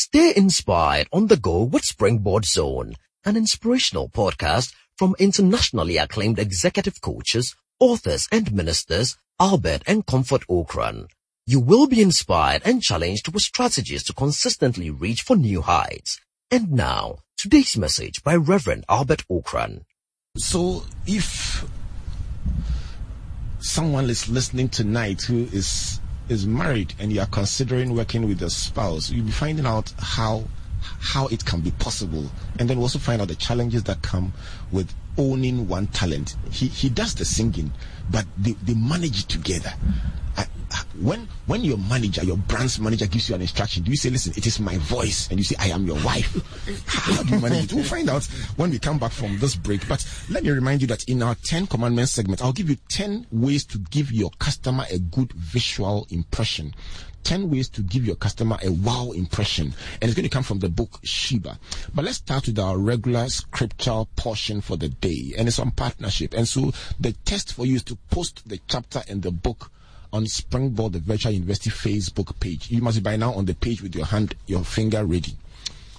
Stay inspired on the go with Springboard Zone, an inspirational podcast from internationally acclaimed executive coaches, authors, and ministers Albert and Comfort Okran. You will be inspired and challenged with strategies to consistently reach for new heights. And now, today's message by Reverend Albert Okran. So, if someone is listening tonight who is is married and you are considering working with a spouse, you'll be finding out how how it can be possible, and then also find out the challenges that come with owning one talent. He he does the singing, but they, they manage it together when when your manager, your brand's manager gives you an instruction, do you say, "Listen, it is my voice," and you say, "I am your wife"? How do you manage it? We'll find out when we come back from this break. But let me remind you that in our Ten Commandments segment, I'll give you ten ways to give your customer a good visual impression. 10 ways to give your customer a wow impression. And it's going to come from the book Sheba. But let's start with our regular scriptural portion for the day. And it's on partnership. And so the test for you is to post the chapter in the book on Springboard, the Virtual University Facebook page. You must be by now on the page with your hand, your finger ready.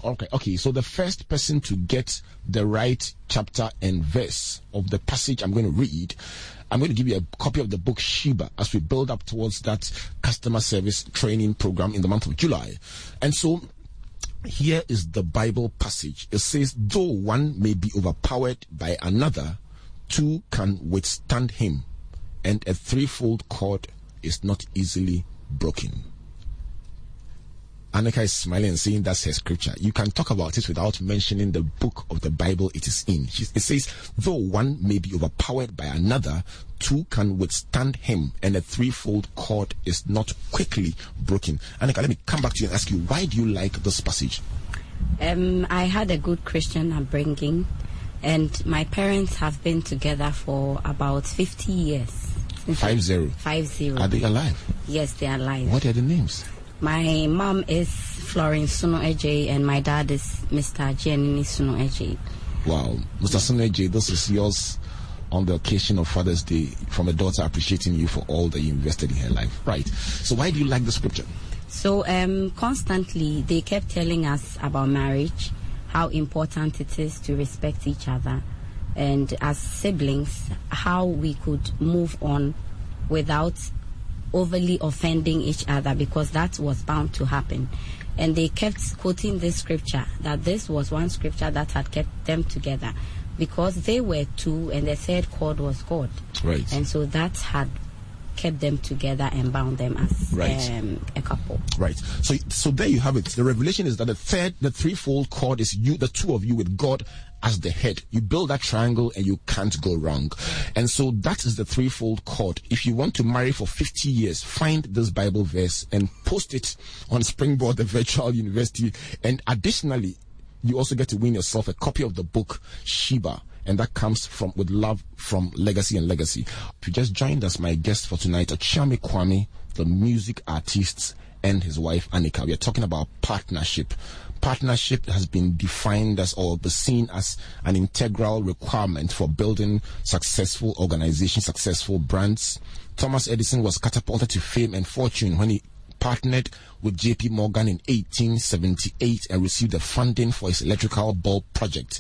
Okay, okay. So the first person to get the right chapter and verse of the passage I'm going to read, I'm going to give you a copy of the book Sheba as we build up towards that customer service training program in the month of July. And so here is the Bible passage. It says, though one may be overpowered by another, two can withstand him, and a threefold cord is not easily broken. Annika is smiling and saying that's her scripture. You can talk about it without mentioning the book of the Bible it is in. It says, though one may be overpowered by another, two can withstand him, and a threefold cord is not quickly broken. Annika, let me come back to you and ask you, why do you like this passage? Um, I had a good Christian upbringing, and my parents have been together for about 50 years. Five zero. Five zero. Are they alive? Yes, they are alive. What are the names? My mom is Florence Suno Eje and my dad is Mr. Jenny Suno Eje. Wow. Mr. Suno Eje, this is yours on the occasion of Father's Day from a daughter appreciating you for all that you invested in her life. Right. So why do you like the scripture? So um, constantly they kept telling us about marriage, how important it is to respect each other and as siblings how we could move on without overly offending each other because that was bound to happen. And they kept quoting this scripture that this was one scripture that had kept them together because they were two and the third cord was God. Right. And so that had kept them together and bound them as right. um, a couple. Right. So, so there you have it. The revelation is that the third, the threefold cord is you, the two of you with God as the head. You build that triangle and you can't go wrong. And so that is the threefold cord. If you want to marry for 50 years, find this Bible verse and post it on Springboard, the virtual university. And additionally, you also get to win yourself a copy of the book Sheba. And that comes from with love from Legacy and Legacy. If you just joined us, my guest for tonight, Okyeame Kwame, the music artist, and his wife Annika. We are talking about partnership partnership has been defined as or be seen as an integral requirement for building successful organizations, successful brands. Thomas Edison was catapulted to fame and fortune when he partnered with JP Morgan in 1878 and received the funding for his electrical bulb project.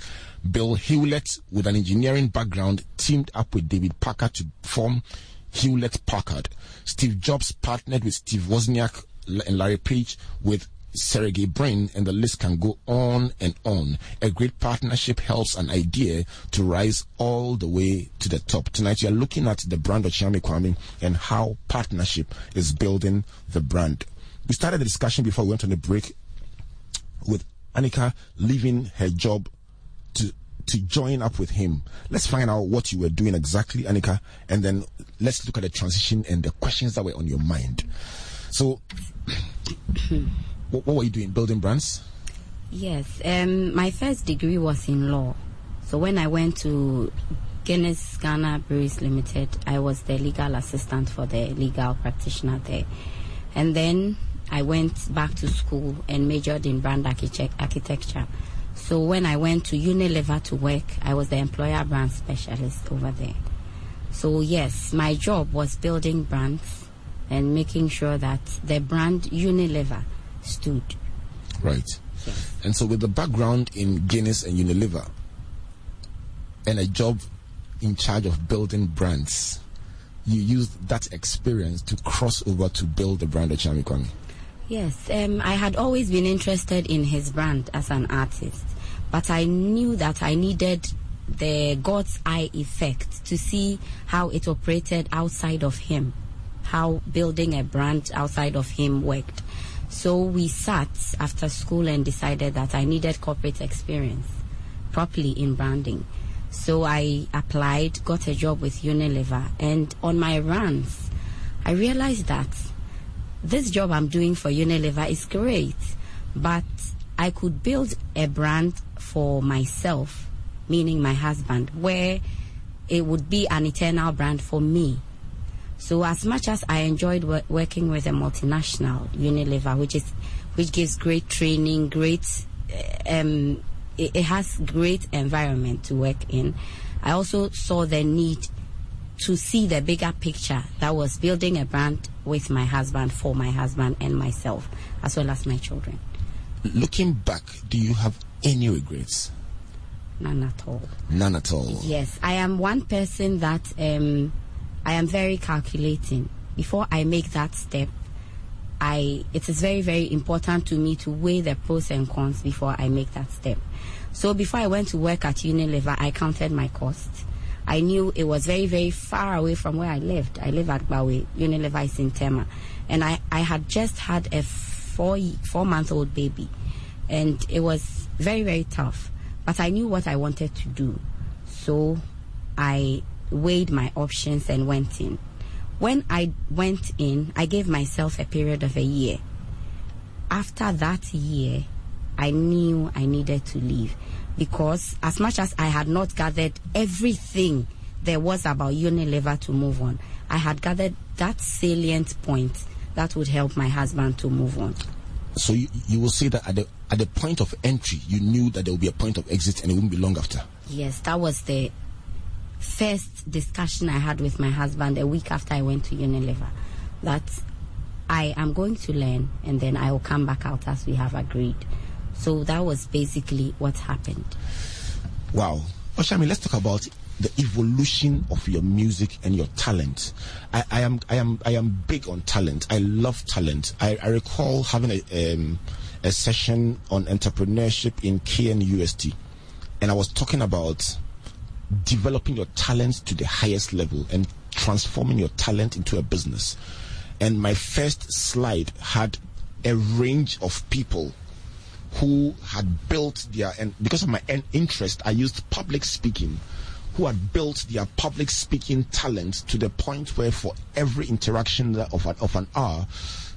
Bill Hewlett, with an engineering background, teamed up with David Packard to form Hewlett Packard. Steve Jobs partnered with Steve Wozniak and Larry Page with Sergey Brin, and the list can go on and on. A great partnership helps an idea to rise all the way to the top. Tonight, you are looking at the brand of Okyeame Kwame and how partnership is building the brand. We started the discussion before we went on a break with Annika leaving her job to to join up with him. Let's find out what you were doing exactly, Annika, and then let's look at the transition and the questions that were on your mind. So what, what were you doing? Building brands? Yes. Um, my first degree was in law. So when I went to Guinness Ghana Breweries Limited, I was the legal assistant for the legal practitioner there. And then I went back to school and majored in brand architect- architecture. So when I went to Unilever to work, I was the employer brand specialist over there. So yes, my job was building brands and making sure that the brand Unilever stood. Right. Yes. And so, with the background in Guinness and Unilever, and a job in charge of building brands, you used that experience to cross over to build the brand of Kwame. Yes, um, I had always been interested in his brand as an artist, but I knew that I needed the God's eye effect to see how it operated outside of him, how building a brand outside of him worked. So we sat after school and decided that I needed corporate experience properly in branding. So I applied, got a job with Unilever, and on my runs, I realized that this job I'm doing for Unilever is great, but I could build a brand for myself, meaning my husband, where it would be an eternal brand for me. So as much as I enjoyed wo- working with a multinational Unilever, which is which gives great training, great um, it, it has great environment to work in. I also saw the need to see the bigger picture that was building a brand with my husband, for my husband and myself, as well as my children. Looking back, do you have any regrets? None at all. None at all. Yes, I am one person that um, I am very calculating. Before I make that step, I it is very very important to me to weigh the pros and cons before I make that step. So before I went to work at Unilever, I counted my costs. I knew it was very very far away from where I lived. I live at Bawe. Unilever is and I I had just had a four four month old baby, and it was very very tough. But I knew what I wanted to do, so I weighed my options and went in. When I went in, I gave myself a period of a year. After that year, I knew I needed to leave because, as much as I had not gathered everything there was about Unilever to move on, I had gathered that salient point that would help my husband to move on. So you, you will say that at the at the point of entry, you knew that there would be a point of exit, and it wouldn't be long after. Yes, that was the first discussion I had with my husband a week after I went to Unilever. That I am going to learn and then I will come back out as we have agreed. So that was basically what happened. Wow. Okyeame, let's talk about the evolution of your music and your talent. I, I am I am I am big on talent. I love talent. I, I recall having a um, a session on entrepreneurship in KNUST, and I was talking about developing your talent to the highest level and transforming your talent into a business. And my first slide had a range of people who had built their and because of my interest i used public speaking who had built their public speaking talent to the point where for every interaction of an, of an hour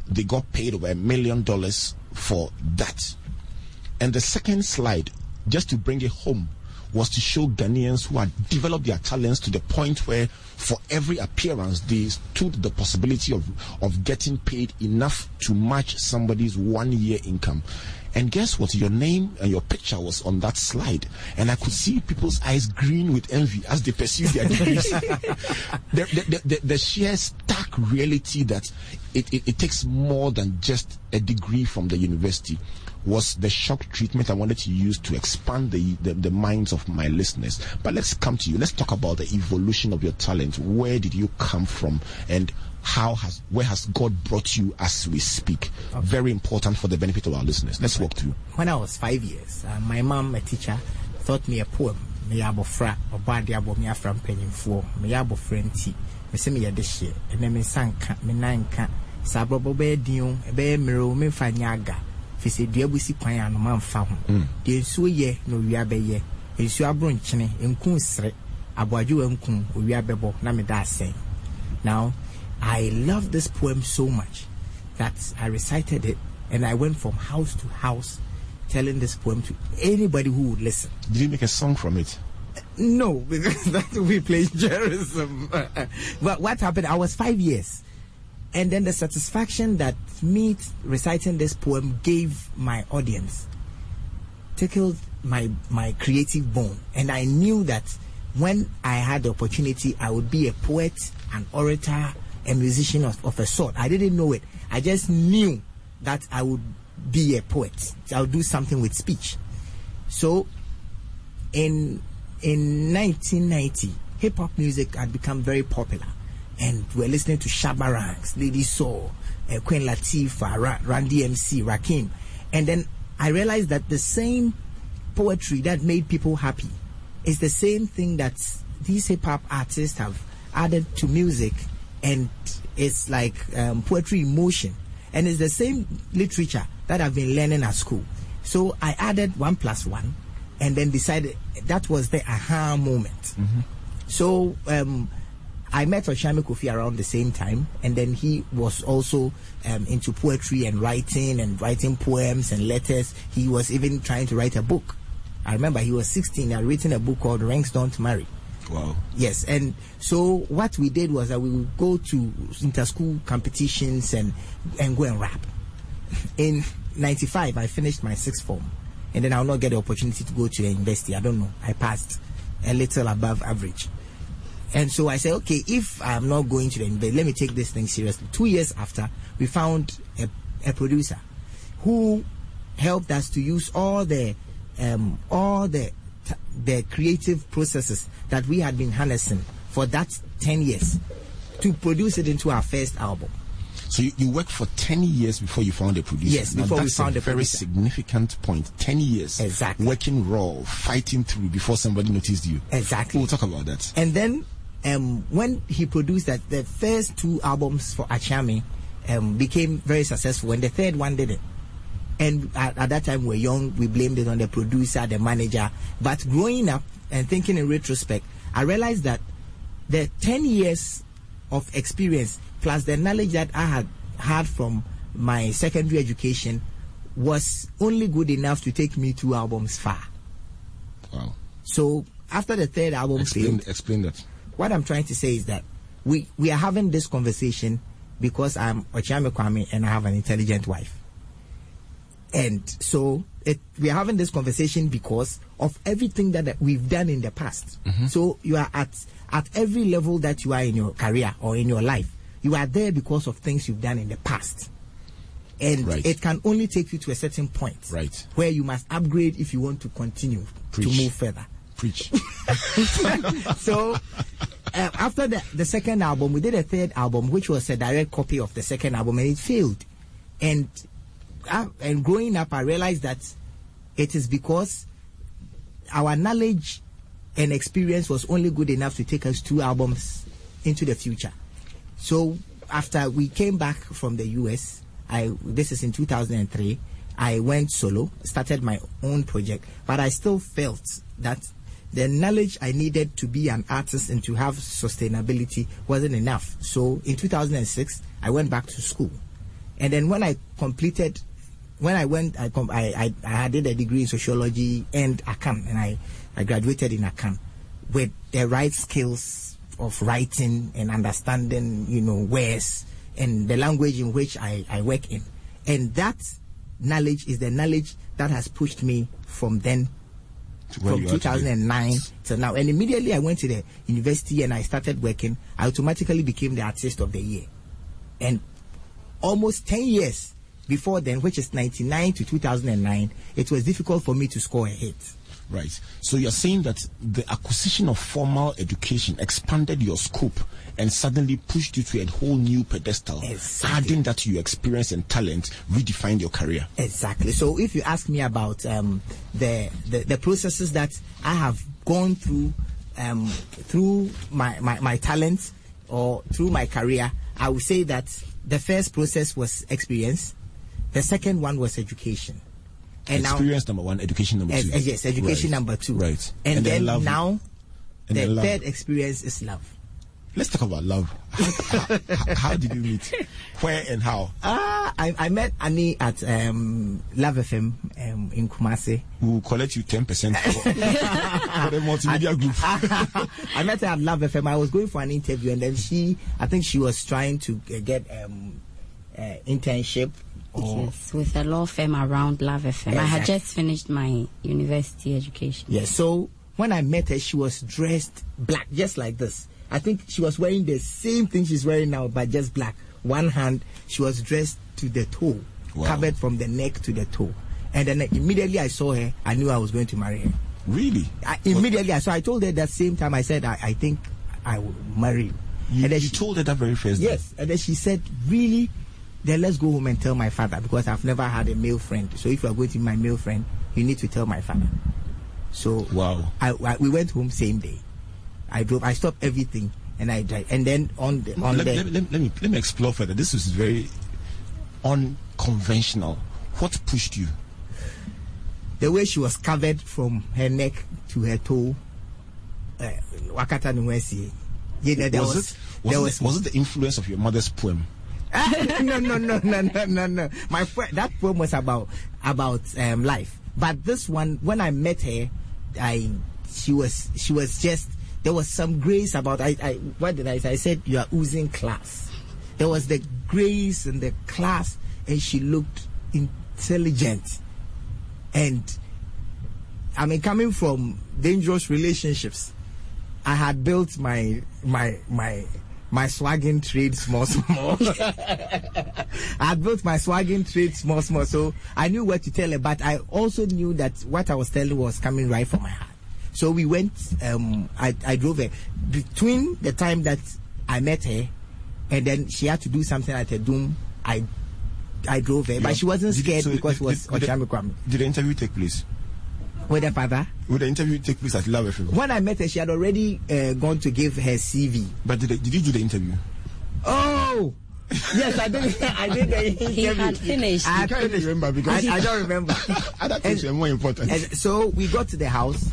they got paid over a million dollars for that and the second slide just to bring it home was to show Ghanaians who had developed their talents to the point where for every appearance they stood the possibility of, of getting paid enough to match somebody's one year income. And guess what? Your name and your picture was on that slide. And I could see people's eyes green with envy as they pursued their degrees. the, the, the, the, sheer stark reality that it, it, it takes more than just a degree from the university was the shock treatment I wanted to use to expand the, the, the minds of my listeners. But let's come to you. Let's talk about the evolution of your talent. Where did you come from and how has where has God brought you as we speak? Very important for the benefit of our listeners. Let's walk through. when I was five years, uh, my mom, a teacher, taught me a poem. Meyɛ abɔfra, ɔbɔ ade abɔ me afra mpanyimfoɔ. Meyɛ abɔfra nti, meyɛ de hyeɛ. Ɛnɛ me nsa nka, me nan nka. Sɛ abrɔbɔ bɛyɛ din o, ɛbɛyɛ mmerɛ o, memfa nyɛ aga. Firi sɛ dua busi kwan anoma mfa ho. Deɛ nsuo yɛ na owia bɛyɛ. Nsuo aboro nkyene, nku nsere. Aboadwowa nku, owia bɛbɔ, na meda asɛn. Now, I love this poem so much that I recited it and I went from house to house telling this poem to anybody who would listen. Did you make a song from it? No, because that would be plagiarism. but what happened? I was five years. And then the satisfaction that me reciting this poem gave my audience tickled my my creative bone and i knew that when i had the opportunity i would be a poet an orator a musician of, of a sort i didn't know it i just knew that i would be a poet. I'll do something with speech. So, in in 1990, hip hop music had become very popular, and we're listening to Shabba Lady Soul, uh, Queen Latifah, Ra- Run-DMC, Rakim, and then I realized that the same poetry that made people happy is the same thing that these hip hop artists have added to music, and it's like um, poetry emotion, and it's the same literature that I've been learning at school. So I added one plus one, and then decided that was the aha moment. So um, I met Okyeame Kofi around the same time, and then he was also um, into poetry and writing and writing poems and letters. He was even trying to write a book. I remember he was 16 and written a book called Ranks Don't Marry. Wow. Yes, and so what we did was that we would go to inter-school competitions and and go and rap. In '95, I finished my sixth form, and then I'll not get the opportunity to go to the university. I don't know. I passed a little above average, and so I said, okay, if I'm not going to the university, let me take this thing seriously. Two years after, we found a, a producer who helped us to use all the um, all the the creative processes that we had been harnessing for that 10 years to produce it into our first album. So you, you worked for 10 years before you found a producer. Yes, Now before we found a a very producer. significant point. 10 years. Exactly. Working raw, fighting through before somebody noticed you. Exactly. We'll talk about that. And then um, when he produced that, the first two albums for Akyeame um, became very successful, and the third one didn't. And at, at that time, we were young, we blamed it on the producer, the manager. But growing up and thinking in retrospect, I realized that the 10 years of experience plus the knowledge that I had had from my secondary education was only good enough to take me two albums far. Wow. So after the third album Explain, failed, explain that. what I'm trying to say is that we we are having this conversation because I'm Okyeame Kwame and I have an intelligent wife. And so it, we are having this conversation because of everything that, that we've done in the past. So you are at at every level that you are in your career or in your life, you are there because of things you've done in the past. And Right. it can only take you to a certain point Right. where you must upgrade if you want to continue Preach. to move further Preach. so uh, after the, the second album, we did a third album, which was a direct copy of the second album, and it failed. And uh, and growing up, I realized that it is because our knowledge and experience was only good enough to take us two albums into the future. So after we came back from the US, I this is in 2003. I went solo, started my own project, but I still felt that the knowledge I needed to be an artist and to have sustainability wasn't enough. So in 2006, I went back to school, and then when I completed, when I went, I com- I, I, I did a degree in sociology and Akan, and I I graduated in Akan with the right skills of writing and understanding, you know, words and the language in which I, I work in. And that knowledge is the knowledge that has pushed me from then To from you are today. 2009 till now. And immediately I went to the university and I started working. I automatically became the artist of the year. And almost 10 years before then, which is 99 to 2009, it was difficult for me to score a hit. Right. So you're saying that the acquisition of formal education expanded your scope and suddenly pushed you to a whole new pedestal. Exactly. Adding that to your experience and talent redefined your career. Exactly. So if you ask me about um, the, the the processes that I have gone through um, through my, my, my talent or through my career, I would say that the first process was experience. The second one was education. And now, experience number one, education number two. yes, yes, education Right. number two. Right. And, then, love. now, And the then love. third experience is love. Let's talk about love. how, how- how did you meet? Where and how? Ah, I, I met Annie at um, Love FM um, in Kumasi. We will collect you 10% for, for the multimedia group. I met her at Love FM. I was going for an interview, and then she, I think she was trying to uh, get um, uh, internship. Or, Yes, oh. with a law firm around Love FM. I had just finished my university education. yeah. So when I met her, she was dressed black, just like this. I think she was wearing the same thing she's wearing now, but just black. One hand, she was dressed to the toe. Wow. covered from the neck to the toe. And then immediately I saw her, I knew I was going to marry her. Really? I, immediately, so I told her that same time. I said, I, I think I will marry you. You, and then you she, told her that very first day? yes, and then she said, really. Then let's go home and tell my father because I've never had a male friend. So if you are going to be my male friend, you need to tell my father. So Wow. I, I we went home same day. I drove. I stopped everything and I drive. And then on the on Let, the let, let, let me let me explore further. This is very unconventional. What pushed you? the way she was covered from her neck to her toe. Uh, Wakata Nwesi. You there was, was, it was, there it, was, was it the influence of your mother's poem? no, no, no, no, no, no, no. My fr- that poem was about about um, life, but this one, when I met her, I she was she was just there was some grace about I, I what did I say? I said you are oozing class. There was the grace and the class, and she looked intelligent, and I mean coming from dangerous relationships, I had built my my my my swagging trade small small. I built my swagging trade small small, so I knew what to tell her. But I also knew that what I was telling was coming right from my heart. So we went. Um, I I drove her between the time that I met her, and then she had to do something at her doom. I I drove her, but she wasn't Did- scared so because it was did- did- Did the interview take place? With her father. Would the interview take place at Love FM? When I met her, she had already uh, gone to give her CV. But did, did you do the interview? Oh, yes, I did. I did the He had finished. I had You can't finished. remember because- I, I don't remember. Other things And- were more important. And so we got to the house,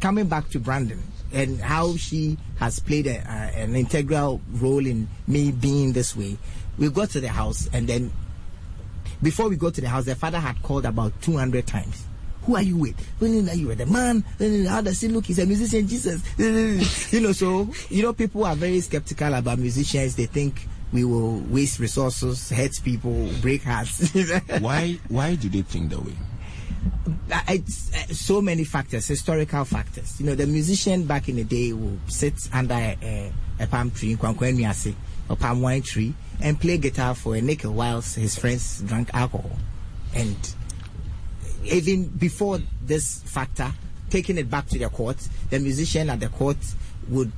coming back to branding, and how she has played a, uh, an integral role in me being this way. We got to the house, and then before we got to the house, the father had called about 200 times. Who are you with? You were the man. How does he look? He's a musician, Jesus. You know, so, you know, people are very skeptical about musicians. They think we will waste resources, hurt people, break hearts. why why do they think that way? It's so many factors, historical factors. You know, the musician back in the day will sit under a, a, a palm tree, or palm wine tree, and play guitar for a nickel whilst his friends drank alcohol. And even before this factor, taking it back to the court, the musician at the court would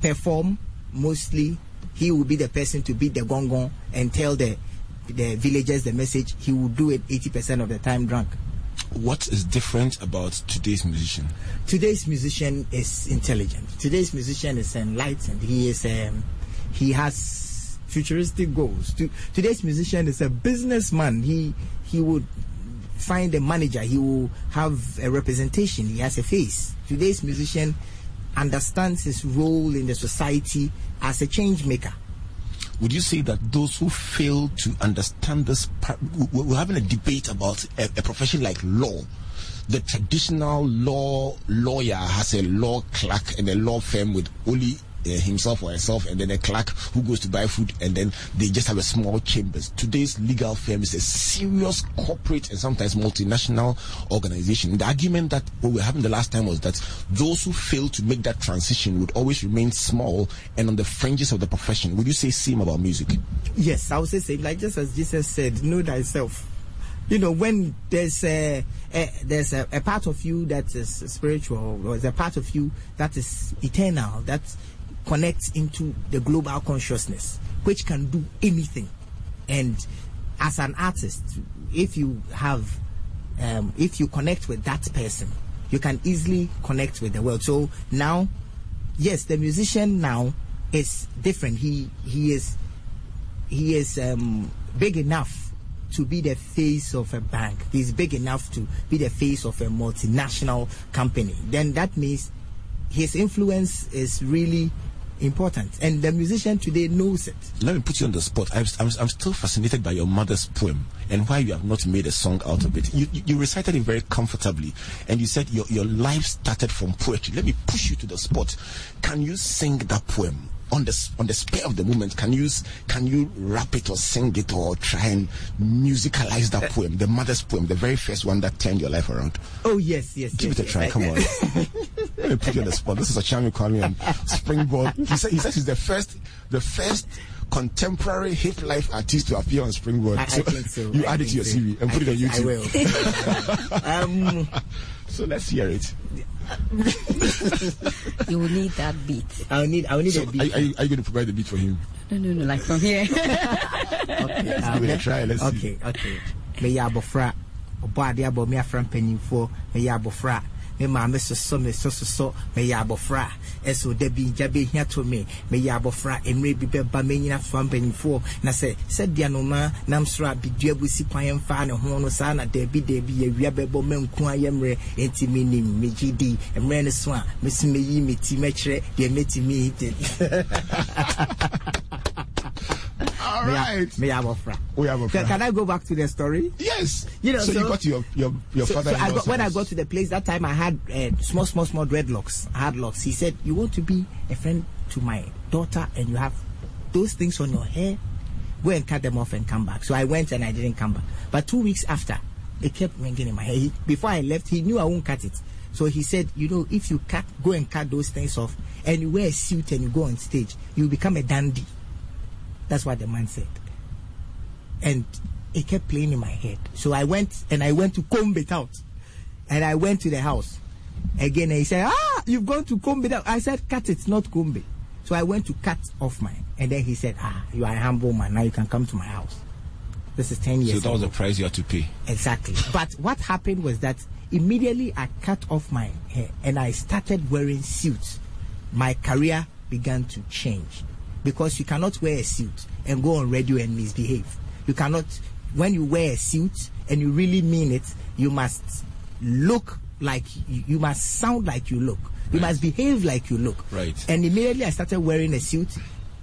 perform mostly. He would be the person to beat the gong gong and tell the the villagers the message. He would do it 80% of the time drunk. What is different about today's musician? today's musician is intelligent. Today's musician is enlightened. He is um, he has futuristic goals. To, today's musician is a businessman. He he would find a manager. He will have a representation. He has a face. Today's musician understands his role in the society as a change maker. Would you say that those who fail to understand this, we're having a debate about a, a profession like law. The traditional law lawyer has a law clerk and a law firm with only Uh, himself or herself, and then a clerk who goes to buy food, and then they just have a small chambers. Today's legal firm is a serious corporate and sometimes multinational organization. The argument that what we were having the last time was that those who fail to make that transition would always remain small and on the fringes of the profession. Would you say same about music? Yes, I would say same. Like just as Jesus said, know thyself. You know, when there's a, a there's a, a part of you that is spiritual, or there's a part of you that is eternal, that connects into the global consciousness, which can do anything. And as an artist, if you have, um, if you connect with that person, you can easily connect with the world. So now, yes, the musician now is different. He he is he is um, big enough to be the face of a bank. He's big enough to be the face of a multinational company. Then that means his influence is really important, and the musician today knows it. Let me put you on the spot. I'm, I'm, I'm still fascinated by your mother's poem and why you have not made a song out of it. You, you, you recited it very comfortably, and you said your, your life started from poetry. Let me push you to the spot. Can you sing that poem? On the on the spur of the moment, can you can you rap it or sing it or try and musicalize that poem, the mother's poem, the very first one that turned your life around? Oh yes, yes. Give yes, it a try. I- Come on. Let me put you on the spot. This is Okyeame Kwame and Springboard. He said he says he's the first the first contemporary hip life artist to appear on Springboard. I, I think so. You I add it to your so. CV and I put it on YouTube. I will. um, So let's hear it. You will need that beat. I'll need. I'll need So a are, beat. are, you, are you going to provide the beat for him? No, no, no, like from here. okay, um, give it a try, let's see. okay, okay. Meyɛ abɔfra ɔbɔ ade abɔ me afra mpanyimfoɔ meyɛ abɔfra me maame soso me so soso meyɛ abɔfra ɛso da bi gya bɛhia to me. Meyɛ abɔfra mmerɛ bi bɛba mɛnyina fa mpanyimfoɔ na sɛ sɛdeɛ noma nam soro a bidua busi kwan yɛmfaa ne ho no saa na daabi daabi yɛwia bɛbɔ manku ayɛ mmerɛ enti menim megye di. Mmerɛ no so a mesi meyi me ti mɛkyerɛ deɛ mɛtumi de All right. meyɛ abɔfra We have a Can, can I go back to the story? Yes. You know, so, you got your your your so, father. so I got, when I got to the place that time, I had uh, small, small, small dreadlocks. hard locks. He said, "You want to be a friend to my daughter, and you have those things on your hair. Go and cut them off and come back." So I went and I didn't come back. But two weeks after, it kept ringing in my hair. He, before I left, he knew I won't cut it. So he said, "You know, if you cut, go and cut those things off, and you wear a suit and you go on stage, you become a dandy." That's what the man said and it kept playing in my head. So I went and I went to comb it out. And I went to the house again and he said, Ah, you've gone to comb it out. I said, Cut it, not comb it. So I went to cut off mine. And then he said, Ah, you are a humble man. Now you can come to my house. This is 10 years So that was ago. the price you had to pay. Exactly. But what happened was that immediately I cut off my hair and I started wearing suits. My career began to change because you cannot wear a suit and go on radio and misbehave. You cannot, when you wear a suit and you really mean it, you must look like you, you must sound like you look. You must behave like you look. Right. And immediately I started wearing a suit.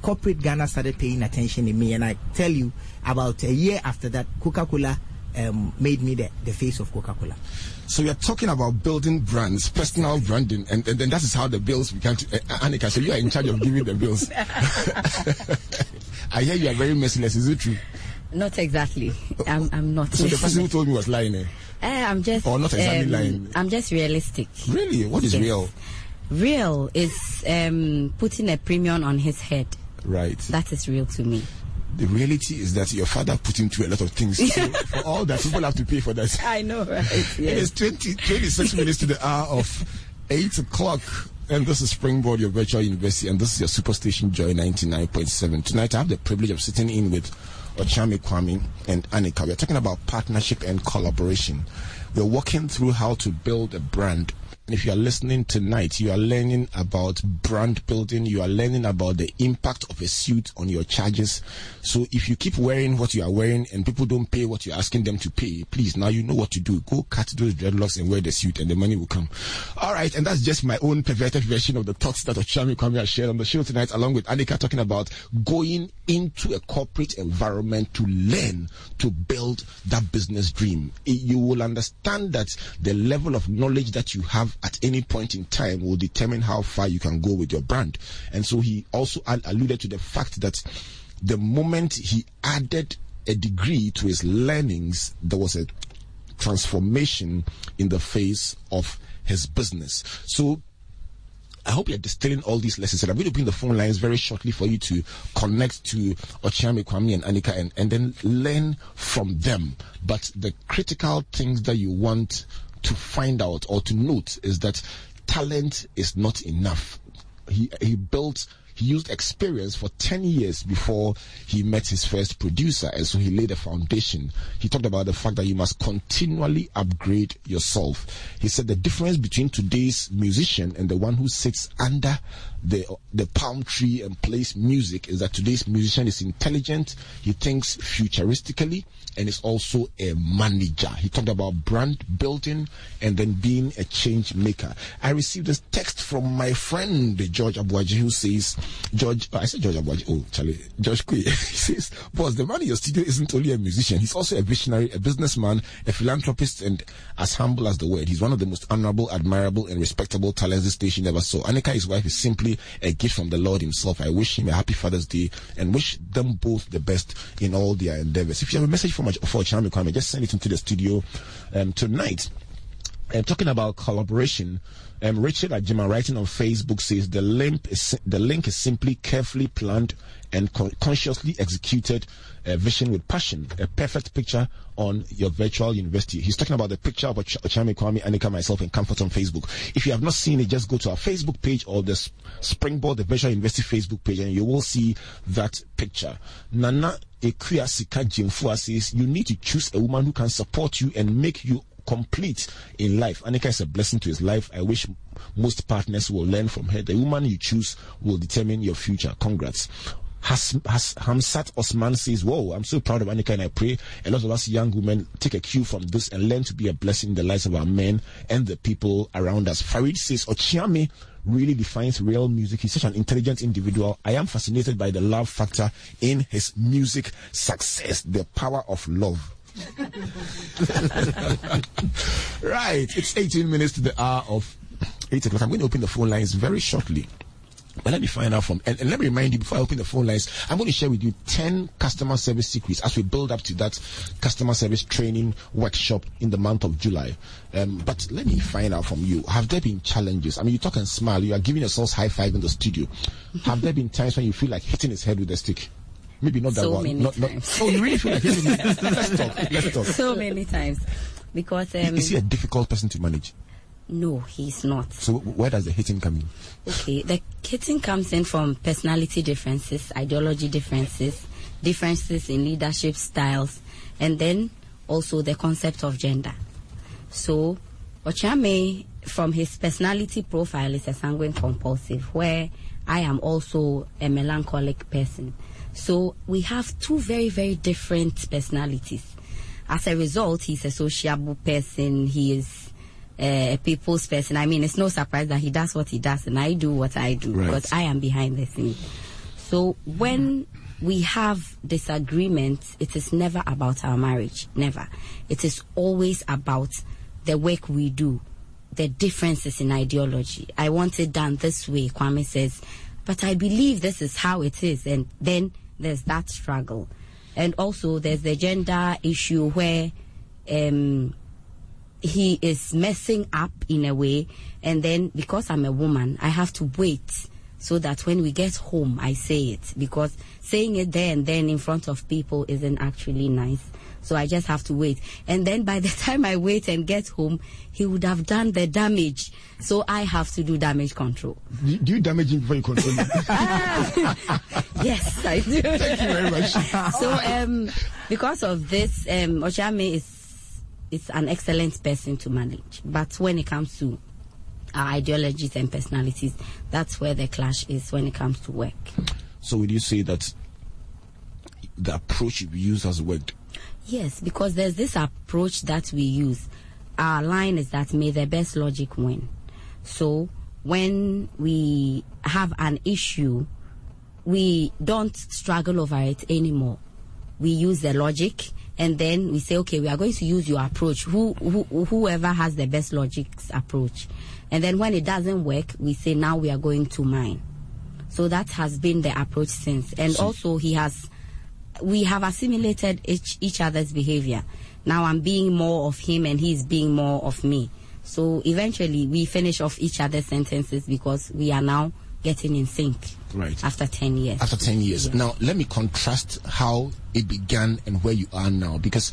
Corporate Ghana started paying attention to me, and I tell you, about a year after that, Coca Cola um, made me the, the face of Coca Cola. So you're talking about building brands, personal branding, and, and then that is how the bills began to. Uh, Annika, so you are in charge of giving the bills. I hear you are very merciless. Is it true? not exactly. I'm, I'm not. So the person who told me was lying. Eh? Eh, I'm just. Or not exactly lying. I'm just realistic. Really? What is Yes. real? Real is um, putting a premium on his head. Right. That is real to me. The reality is that your father put him through a lot of things. So for all that, people have to pay for that. I know, right? It is 20, 26 minutes to the hour of 8 o'clock. And this is Springboard, your virtual university, and this is your Superstation Joy 99.7. Tonight, I have the privilege of sitting in with Okyeame Kwame and Annika. We're talking about partnership and collaboration. We're walking through how to build a brand. And if you are listening tonight, you are learning about brand building. You are learning about the impact of a suit on your charges. So if you keep wearing what you are wearing and people don't pay what you're asking them to pay, please, now you know what to do. Go cut those dreadlocks and wear the suit and the money will come. All right. And that's just my own perverted version of the thoughts that Okyeame Kwame has shared on the show tonight, along with Anika talking about going into a corporate environment to learn to build that business dream. You will understand that the level of knowledge that you have at any point in time will determine how far you can go with your brand. And so he also alluded to the fact that the moment he added a degree to his learnings, there was a transformation in the face of his business. So I hope you're distilling all these lessons. And I'm going to bring the phone lines very shortly for you to connect to Okyeame Kwame and Anika and, and then learn from them. But the critical things that you want to find out or to note is that talent is not enough. He, he built he used experience for 10 years before he met his first producer and so he laid a foundation he talked about the fact that you must continually upgrade yourself he said the difference between today's musician and the one who sits under the the palm tree and plays music is that today's musician is intelligent he thinks futuristically and is also a manager he talked about brand building and then being a change maker i received this text from my friend george abuaji who says George, I said George Abuaji. Oh, Charlie, George Kui. he says, boss, the man in your studio isn't only a musician. He's also a visionary, a businessman, a philanthropist, and as humble as the word. He's one of the most honorable, admirable, and respectable talents this station ever saw. Anika, his wife, is simply a gift from the Lord himself. I wish him a happy Father's Day and wish them both the best in all their endeavors. If you have a message for, my, for Chami Kwame, just send it into the studio um, tonight. And talking about collaboration, um, Richard Ajima writing on Facebook says the link is, the link is simply carefully planned and con- consciously executed uh, vision with passion. A perfect picture on your virtual university. He's talking about the picture of Ch- Okyeame Kwame, Anika, myself, and Comfort on Facebook. If you have not seen it, just go to our Facebook page or the Springboard, the Virtual University Facebook page, and you will see that picture. Nana Ekuya Sika Jimfua says you need to choose a woman who can support you and make you complete in life. Anika is a blessing to his life. I wish most partners will learn from her. The woman you choose will determine your future. Congrats. Has, has Hamsat Osman says, Whoa, I'm so proud of Anika and I pray a lot of us young women take a cue from this and learn to be a blessing in the lives of our men and the people around us. Farid says, Okyeame really defines real music. He's such an intelligent individual. I am fascinated by the love factor in his music success, the power of love. right, it's 18 minutes to the hour of 8 o'clock. I'm going to open the phone lines very shortly. But let me find out from, and, and, let me remind you before I open the phone lines, I'm going to share with you 10 customer service secrets as we build up to that customer service training workshop in the month of July. Um, but let me find out from you, have there been challenges? I mean, you talk and smile, you are giving yourselves high five in the studio. have there been times when you feel like hitting his head with a stick? Maybe not that so one. Many not, times. Not, oh, you really feel like Let's talk. Let's talk. So many times. Because. Um, Is he a difficult person to manage? No, he's not. So where does the hitting come in? Okay, the hitting comes in from personality differences, ideology differences, differences in leadership styles, and then also the concept of gender. So, Okyeame, from his personality profile, is a sanguine compulsive, where I am also a melancholic person. So we have two very, very different personalities. As a result, he's a sociable person. He is eh, a people's person. I mean, it's no surprise that he does what he does and I do what I do Right. because I am behind the scenes. So when we have disagreements, it is never about our marriage. Never. It is always about the work we do, the differences in ideology. I want it done this way, Kwame says, but I believe this is how it is. And then there's that struggle. And also there's the gender issue where um, he is messing up in a way and then because i'm a woman i have to wait so that when we get home i say it because saying it there and then in front of people isn't actually nice. So i just have to wait. And then by the time i wait and get home he would have done the damage. So i have to do damage control. Do do you damage him before you control him? yes i do. Thank you very much. so um because of this um Okyeame is is an excellent person to manage. But when it comes to our ideologies and personalities that's where the clash is when it comes to work So would you say that the approach you've used has worked? yes because there's this approach that we use our line is that may the best logic win so when we have an issue we don't struggle over it anymore. We use the logic and then we say, okay, we are going to use your approach. Who, who, whoever has the best logic's approach. And then when it doesn't work, we say, now we are going to mine. So that has been the approach since. And also he has, we have assimilated each, each other's behavior. Now I'm being more of him and he's being more of me. So eventually we finish off each other's sentences because we are now getting in sync Right. after 10 years. After 10 years. Now, let me contrast how it began and where you are now because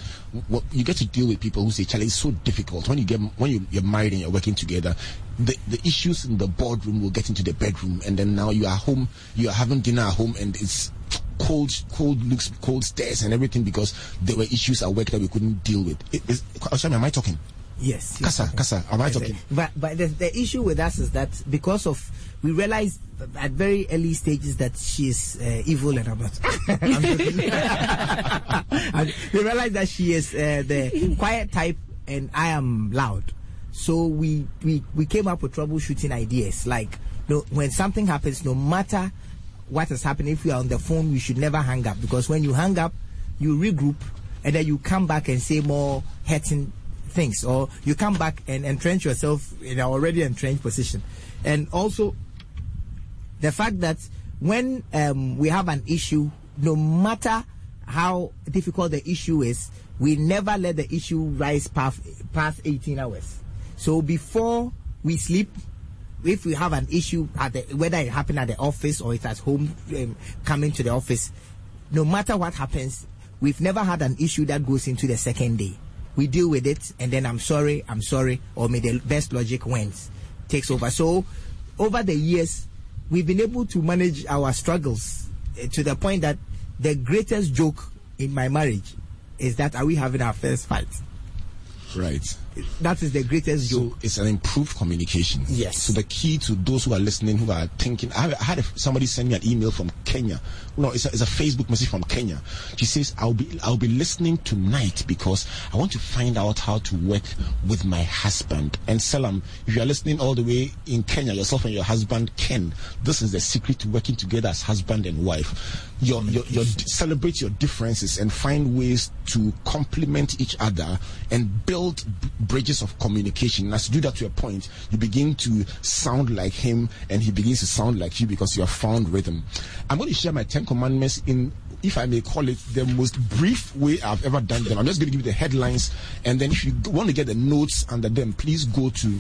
what you get to deal with people who say, Charlie, it's so difficult. When you get, when you, you're married and you're working together, the, the issues in the boardroom will get into the bedroom and then now you are home, you are having dinner at home and it's cold, cold looks, cold stares and everything because there were issues at work that we couldn't deal with. It, is, am I talking? Yes. Kasa, talking. Kasa, am I talking? But but the, the issue with us is that because of we realized at very early stages that she is uh, evil and I'm not. And we realized that she is uh, the quiet type and I am loud. So we we we came up with troubleshooting ideas like no when something happens, no matter what is happening, if you are on the phone, you should never hang up because when you hang up, you regroup and then you come back and say more hurting things or you come back and entrench yourself in an already entrenched position and also the fact that when um, we have an issue no matter how difficult the issue is we never let the issue rise past, past 18 hours So before we sleep, if we have an issue at the whether it happened at the office or it's at home, um, coming to the office, no matter what happens, we've never had an issue that goes into the second day. We deal with it, and then I'm sorry, I'm sorry, or may the best logic wins, takes over. So, over the years, we've been able to manage our struggles uh, to the point that the greatest joke in my marriage is that are we having our first fight? Right. That is the greatest joke. So it's an improved communication. Yes. So the key to those who are listening, who are thinking, I, had a, somebody send me an email from Kenya. No, it's a, it's a Facebook message from Kenya. She says, "I'll be I'll be listening tonight because I want to find out how to work with my husband." And Salam, if you are listening all the way in Kenya, yourself and your husband Ken, this is the secret to working together as husband and wife. Your your, your celebrate your differences and find ways to complement each other and build bridges of communication. And as you do that to a point, you begin to sound like him and he begins to sound like you because you have found rhythm. I'm going to share my 10 commandments in if I may call it the most brief way I've ever done them. I'm just going to give you the headlines and then if you want to get the notes under them, please go to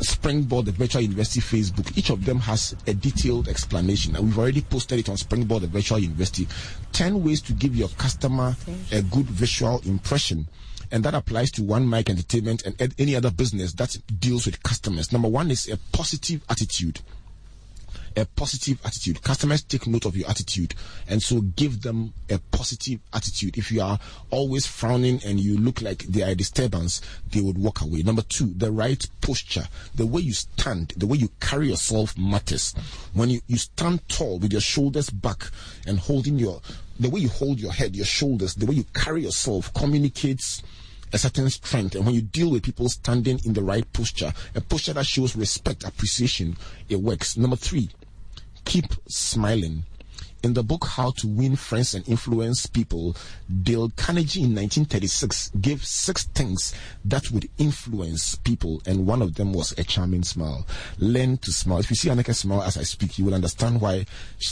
Springboard, the Virtual University Facebook. Each of them has a detailed explanation, and we've already posted it on Springboard, the Virtual University. 10 ways to give your customer a good visual impression. And that applies to One Mic Entertainment and any other business that deals with customers. Number one is a positive attitude a positive attitude. Customers take note of your attitude, and so give them a positive attitude. If you are always frowning and you look like they are a disturbance, they would walk away. Number two, the right posture. The way you stand, the way you carry yourself matters. When you, you stand tall with your shoulders back and holding your, the way you hold your head, your shoulders, the way you carry yourself communicates a certain strength. And when you deal with people standing in the right posture, a posture that shows respect, appreciation, it works. Number three, keep smiling. In the book How to Win Friends and Influence People, Dale Carnegie in 1936 gave six things that would influence people, and one of them was a charming smile. Learn to smile. If you see Annica smile as I speak, you will understand why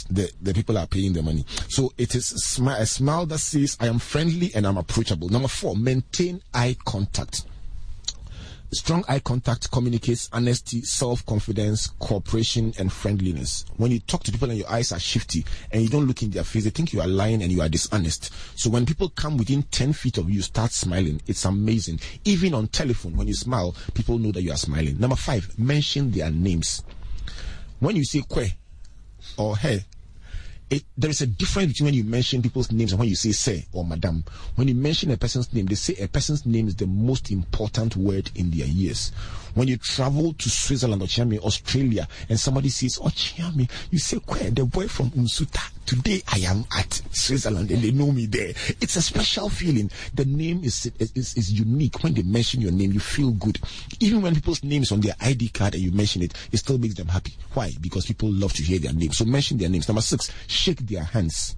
the, the people are paying the money. So it is a smile, a smile that says, I am friendly and I'm approachable. Number four, maintain eye contact. Strong eye contact communicates honesty, self confidence, cooperation, and friendliness. When you talk to people and your eyes are shifty and you don't look in their face, they think you are lying and you are dishonest. So when people come within 10 feet of you, start smiling. It's amazing. Even on telephone, when you smile, people know that you are smiling. Number five, mention their names. When you say kwe or hey, it, there is a difference between when you mention people's names and when you say sir or madam. When you mention a person's name, they say a person's name is the most important word in their ears. When you travel to Switzerland or Chiami, Australia, and somebody says, Oh, Chiami, you say, Where? The boy from Unsuta. Today I am at Switzerland and they know me there. It's a special feeling. The name is, is, is unique. When they mention your name, you feel good. Even when people's names on their ID card and you mention it, it still makes them happy. Why? Because people love to hear their name. So mention their names. Number six, shake their hands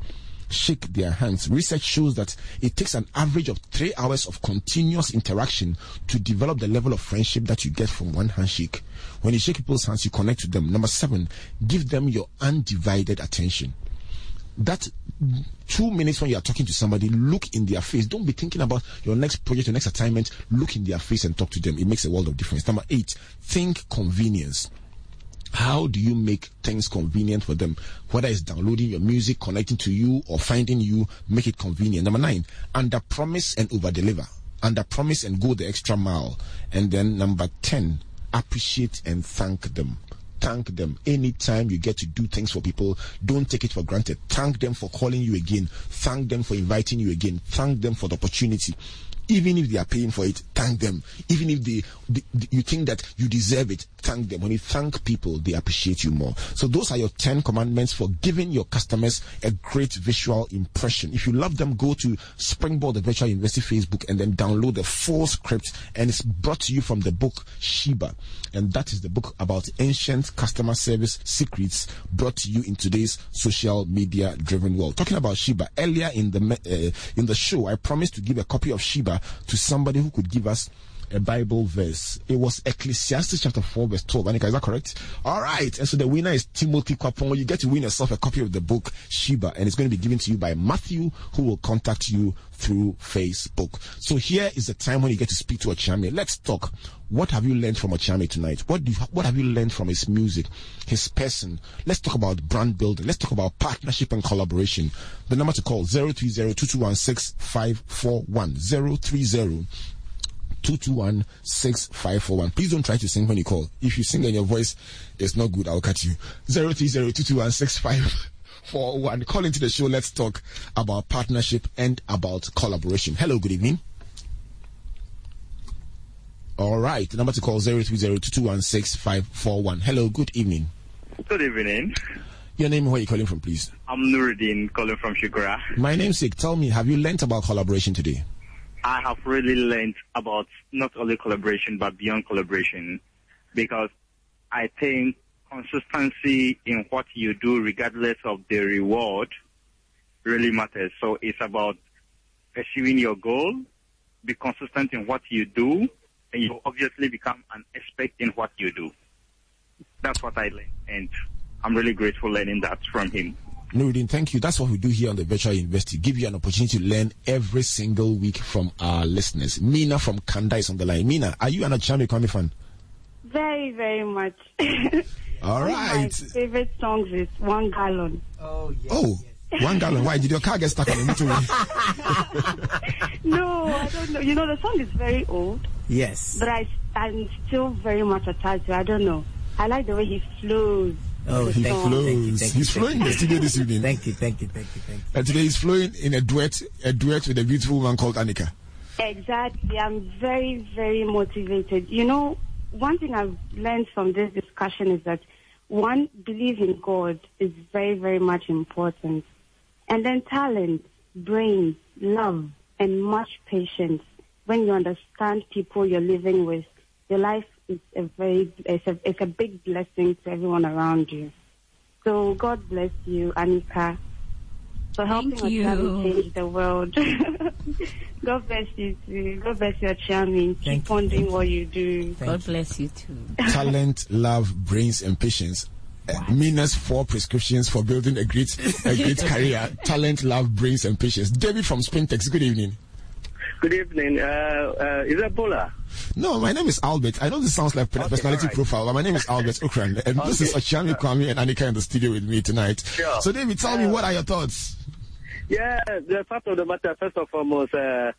shake their hands. Research shows that it takes an average of three hours of continuous interaction to develop the level of friendship that you get from one handshake. When you shake people's hands, you connect to them. Number seven, give them your undivided attention. That two minutes when you are talking to somebody, look in their face. Don't be thinking about your next project, your next assignment. Look in their face and talk to them. It makes a world of difference. Number eight, think convenience how do you make things convenient for them? Whether it's downloading your music, connecting to you, or finding you, make it convenient. Number nine, under promise and over deliver. Under promise and go the extra mile. And then number 10, appreciate and thank them. Thank them. Anytime you get to do things for people, don't take it for granted. Thank them for calling you again. Thank them for inviting you again. Thank them for the opportunity even if they are paying for it, thank them. Even if they, they, you think that you deserve it, thank them. When you thank people, they appreciate you more. So those are your 10 commandments for giving your customers a great visual impression. If you love them, go to Springboard, the Virtual University Facebook, and then download the full script. And it's brought to you from the book Sheba. And that is the book about ancient customer service secrets brought to you in today's social media driven world. Talking about Sheba, earlier in the, uh, in the show, I promised to give a copy of Sheba to somebody who could give us a Bible verse. It was Ecclesiastes chapter 4, verse 12. Annica, is that correct? All right. And so the winner is Timothy Kwapong. You get to win yourself a copy of the book Sheba, and it's going to be given to you by Matthew, who will contact you through Facebook. So here is the time when you get to speak to Okyeame. Let's talk. What have you learned from Okyeame tonight? What do you, what have you learned from his music, his person? Let's talk about brand building. Let's talk about partnership and collaboration. The number to call 030 2216 030 221 Please don't try to sing when you call. If you sing and your voice is not good, I'll cut you. 030 221 Call into the show. Let's talk about partnership and about collaboration. Hello, good evening. All right. The number to call 030 Hello, good evening. Good evening. Your name and where you calling from, please? I'm Nuruddin, calling from Shukra. My name's namesake, tell me, have you learnt about collaboration today? I have really learned about not only collaboration, but beyond collaboration. Because I think consistency in what you do, regardless of the reward, really matters. So it's about pursuing your goal, be consistent in what you do, and you obviously become an expert in what you do. That's what I learned. And I'm really grateful learning that from him. Nuruddin, thank you. That's what we do here on the Virtual University. Give you an opportunity to learn every single week from our listeners. Mina from Kanda is on the line. Mina, are you an Okyeame Kwame fan? Very, very much. All One right. of my favorite songs is One Gallon. Oh, yes. Oh, one gallon. Why did your car get stuck on the motorway? No, I don't know. You know, the song is very old, Yes. but I, I'm still very much attached to it. I don't know. I like the way he flows. Oh, with He thank song. you, thank you, flows. thank He's flowing in the studio this evening. Thank you, thank you, thank you, thank you. And today he's flowing in a duet, a duet with a beautiful woman called Annica. Exactly. I'm very, very motivated. You know, one thing I've learned from this discussion is that one, believe in God is very, very much important. And then talent, brain, love, and much patience. When you understand people you're living with, your life is a very, it's a, it's a big blessing to everyone around you. So God bless you, Annica, for helping Thank us you. change the world. God bless you too. God bless you, Chami. Thank Keep you, on doing you. what you do. God bless you too. Talent, love, brains, and patience. Uh, Mina's four prescriptions for building a great, a great career. Talent, love, brains, and patience. David from Spintex. Good evening. Good evening. Uh, uh, is that Bola? No, my name is Albert. I know this sounds like Okay, personality all right. profile, but my name is Albert Ocran, and this is Okay. Okyeame Kwame and Annica in the studio with me tonight. Sure. So, David, tell me what are your thoughts? Yeah, the fact of the matter, first and foremost, uh,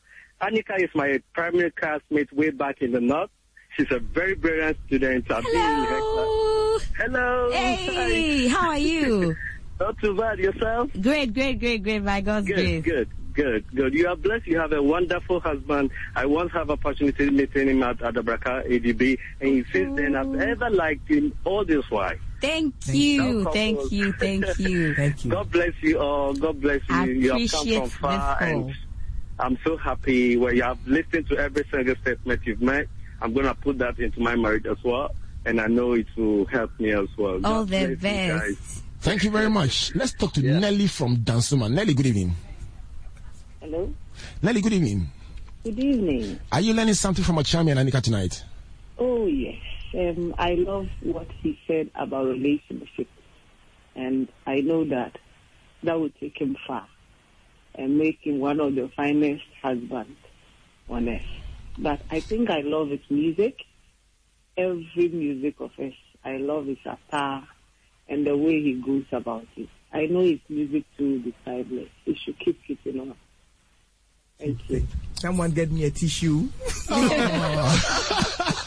Annica is my primary classmate way back in the north. She's a very brilliant student. I've been in her Hello. class. Hello. Hey, how are you? Not too bad. Yourself? Great, great, great, great. By God's Good, grace. good, good, good. You are blessed. You have a wonderful husband. I once have opportunity to meet him at Adabraka ADB, and since then I've oh. ever liked him all this while. Thank Thank you, you. thank you, thank you. Thank you. God bless you all. God bless you. I you have come from far, and I'm so happy where you have listened to every single statement you've made. I'm going to put that into my marriage as well, and I know it will help me as well. All God the bless you guys. best. Thank you very much. Let's talk to Yeah. Nelly from Dansoman. Nelly, good evening. Hello. Nelly, good evening. Good evening. Are you learning something from Okyeame and Annica tonight? Oh yes. Um, I love what he said about relationship, and I know that that will take him far and make him one of the finest husbands on earth. But I think I love his music. Every music of his, I love his attire and the way he goes about it. I know his music too is timeless. He should keep keeping on. Someone get me a tissue.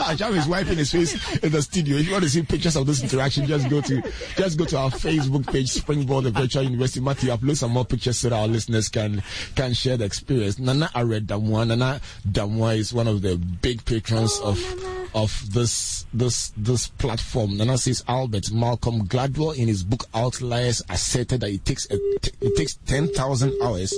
Ajam is wiping his face in the studio. If you want to see pictures of this interaction, just go to just go to our Facebook page, Springboard the Virtual University. Matthew, upload some more pictures so that our listeners can can share the experience. Nana Ared Damwa. Nana Damwa is one of the big patrons of of this this this platform. Nana says Albert Malcolm Gladwell in his book Outliers asserted that it takes a, it takes ten thousand hours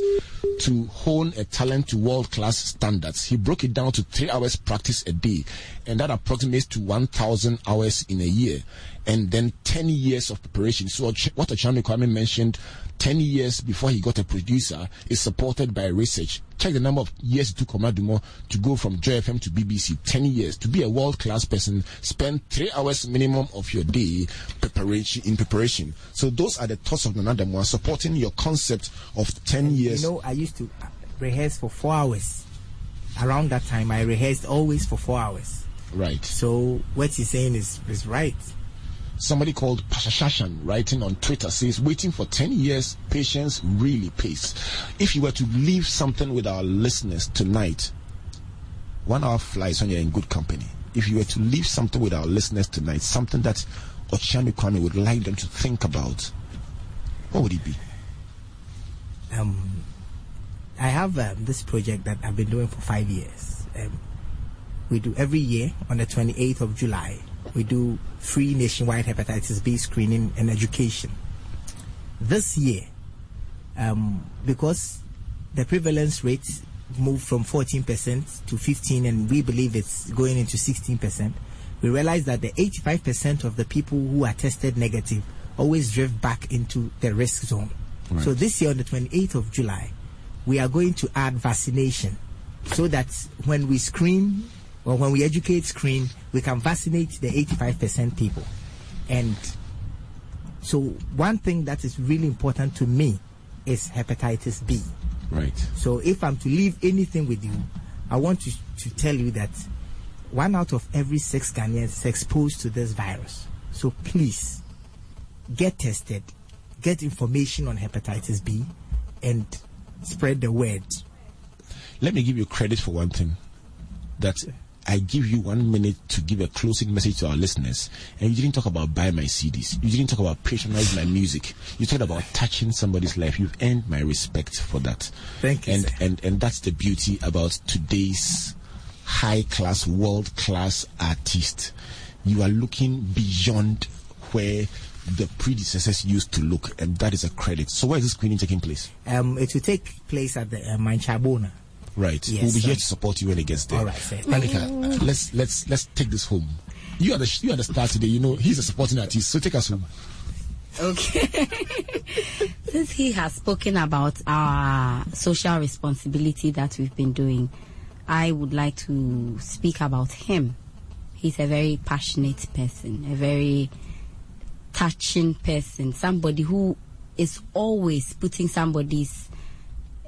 to hone a talent to world class standards. He broke it down to three hours practice a day, and that approximates to 1,000 hours in a year, and then 10 years of preparation. So, what Okyeame Kwame mentioned 10 years before he got a producer is supported by research. Check the number of years it took Komla Dumor to go from Joy FM to BBC. 10 years. To be a world class person, spend three hours minimum of your day preparation in preparation. So those are the thoughts of Nana Nanadamwa supporting your concept of 10 years. You know, I used to uh, rehearse for four hours. Around that time, I rehearsed always for four hours. Right. So what he's saying is, is right. Somebody called Pashashashan writing on Twitter says, waiting for 10 years, patience really pays. If you were to leave something with our listeners tonight, one hour flies when you're in good company. If you were to leave something with our listeners tonight, something that Okyeame Kwame would like them to think about, what would it be? Um, I have um, this project that I've been doing for five years. Um, we do every year on the 28th of July. We do free nationwide hepatitis B screening and education. This year, um, because the prevalence rate moved from 14% to 15 and we believe it's going into 16%, we realize that the 85% of the people who are tested negative always drift back into the risk zone. Right. So this year on the 28th of July, we are going to add vaccination so that when we screen or when we educate screen, we can vaccinate the 85% people. And so one thing that is really important to me is hepatitis B. Right. So if I'm to leave anything with you, I want to, to tell you that one out of every six Ghanaians is exposed to this virus. So please get tested, get information on hepatitis B, and spread the word. Let me give you credit for one thing that I give you one minute to give a closing message to our listeners, and you didn't talk about buy my CDs. You didn't talk about patronize my music. You talked about touching somebody's life. You've earned my respect for that. Thank you. And sir. and and that's the beauty about today's high class, world class artist. You are looking beyond where the predecessors used to look, and that is a credit. So, where is this screening taking place? Um, it will take place at the uh, Manchabona. Right. Yes, we'll be here to support you when it gets there. All right, uh, let's let's let's take this home. You are the you are the star today. You know he's a supporting artist, so take us home. Okay. Since he has spoken about our social responsibility that we've been doing, I would like to speak about him. He's a very passionate person, a very touching person, somebody who is always putting somebody's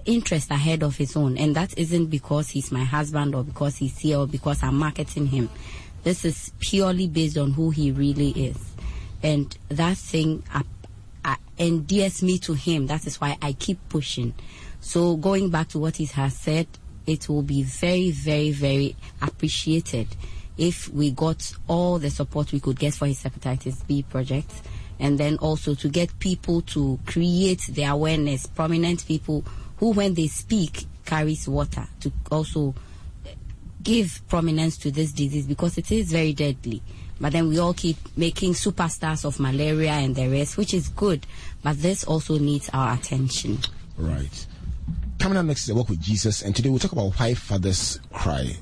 interest ahead of his own. And that isn't because he's my husband or because he's here or because I'm marketing him. This is purely based on who he really is. And that thing uh, uh, endears me to him. That is why I keep pushing. So going back to what he has said, it will be very, very, very appreciated if we got all the support we could get for his hepatitis B project and then also to get people to create the awareness, prominent people who when they speak carries water to also give prominence to this disease because it is very deadly. But then we all keep making superstars of malaria and the rest, which is good. But this also needs our attention. Right. Coming up next is a walk with Jesus, and today we'll talk about why fathers cry.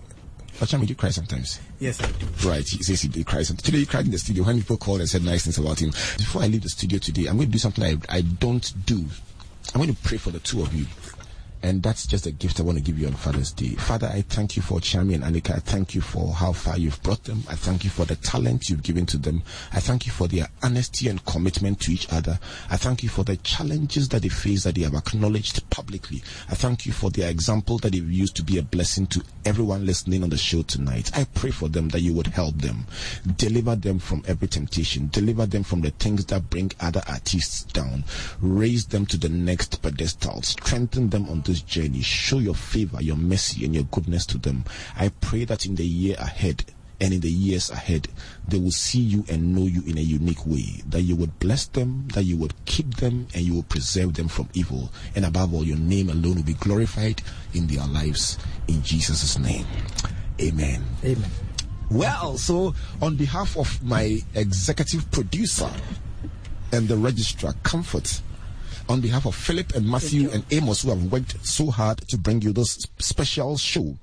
Okyeame, do you cry sometimes? Yes, I do. Right, he says he did cry sometimes. Today he cried in the studio when people called and said nice things about him. Before I leave the studio today, I'm going to do something I, I don't do. I'm going to pray for the two of you. And that's just a gift I want to give you on Father's Day. Father, I thank you for Chami and Annica. I thank you for how far you've brought them. I thank you for the talent you've given to them. I thank you for their honesty and commitment to each other. I thank you for the challenges that they face that they have acknowledged publicly. I thank you for their example that they've used to be a blessing to everyone listening on the show tonight. I pray for them that you would help them, deliver them from every temptation, deliver them from the things that bring other artists down, raise them to the next pedestal, strengthen them on this journey, show your favor, your mercy, and your goodness to them. I pray that in the year ahead, and in the years ahead, they will see you and know you in a unique way. That you would bless them, that you would keep them, and you will preserve them from evil. And above all, your name alone will be glorified in their lives. In Jesus' name. Amen. Amen. Well, so on behalf of my executive producer and the registrar, Comfort, on behalf of Philip and Matthew and Amos, who have worked so hard to bring you this special show,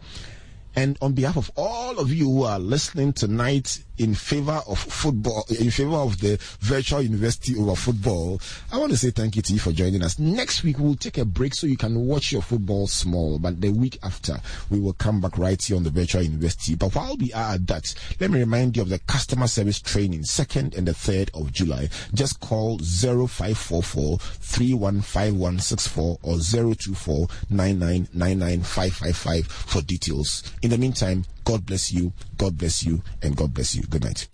and on behalf of all of you who are listening tonight in favor of football, in favor of the virtual university over football, I want to say thank you to you for joining us. Next week, we'll take a break so you can watch your football small, but the week after, we will come back right here on the virtual university. But while we are at that, let me remind you of the customer service training, 2nd and the 3rd of July. Just call 0544 315164 or 024 for details. In the meantime, God bless you, God bless you, and God bless you. Good night.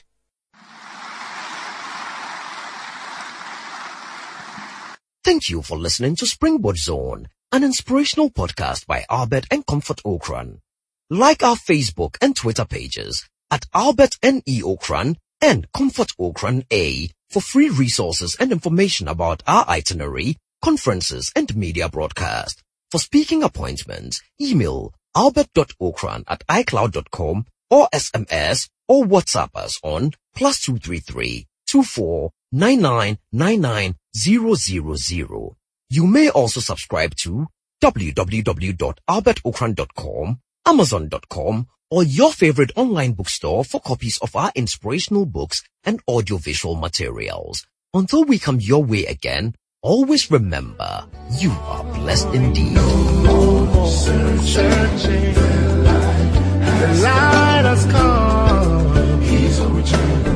Thank you for listening to Springboard Zone, an inspirational podcast by Albert and Comfort Ocran. Like our Facebook and Twitter pages at Albert N.E. Ocran and Comfort Ocran A for free resources and information about our itinerary, conferences, and media broadcast. For speaking appointments, email albert.ocran at icloud.com or SMS or WhatsApp us on plus 233 24 You may also subscribe to www.albertocran.com, amazon.com, or your favorite online bookstore for copies of our inspirational books and audiovisual materials. Until we come your way again, always remember, you are blessed indeed. Searching, the light has come. He's a return.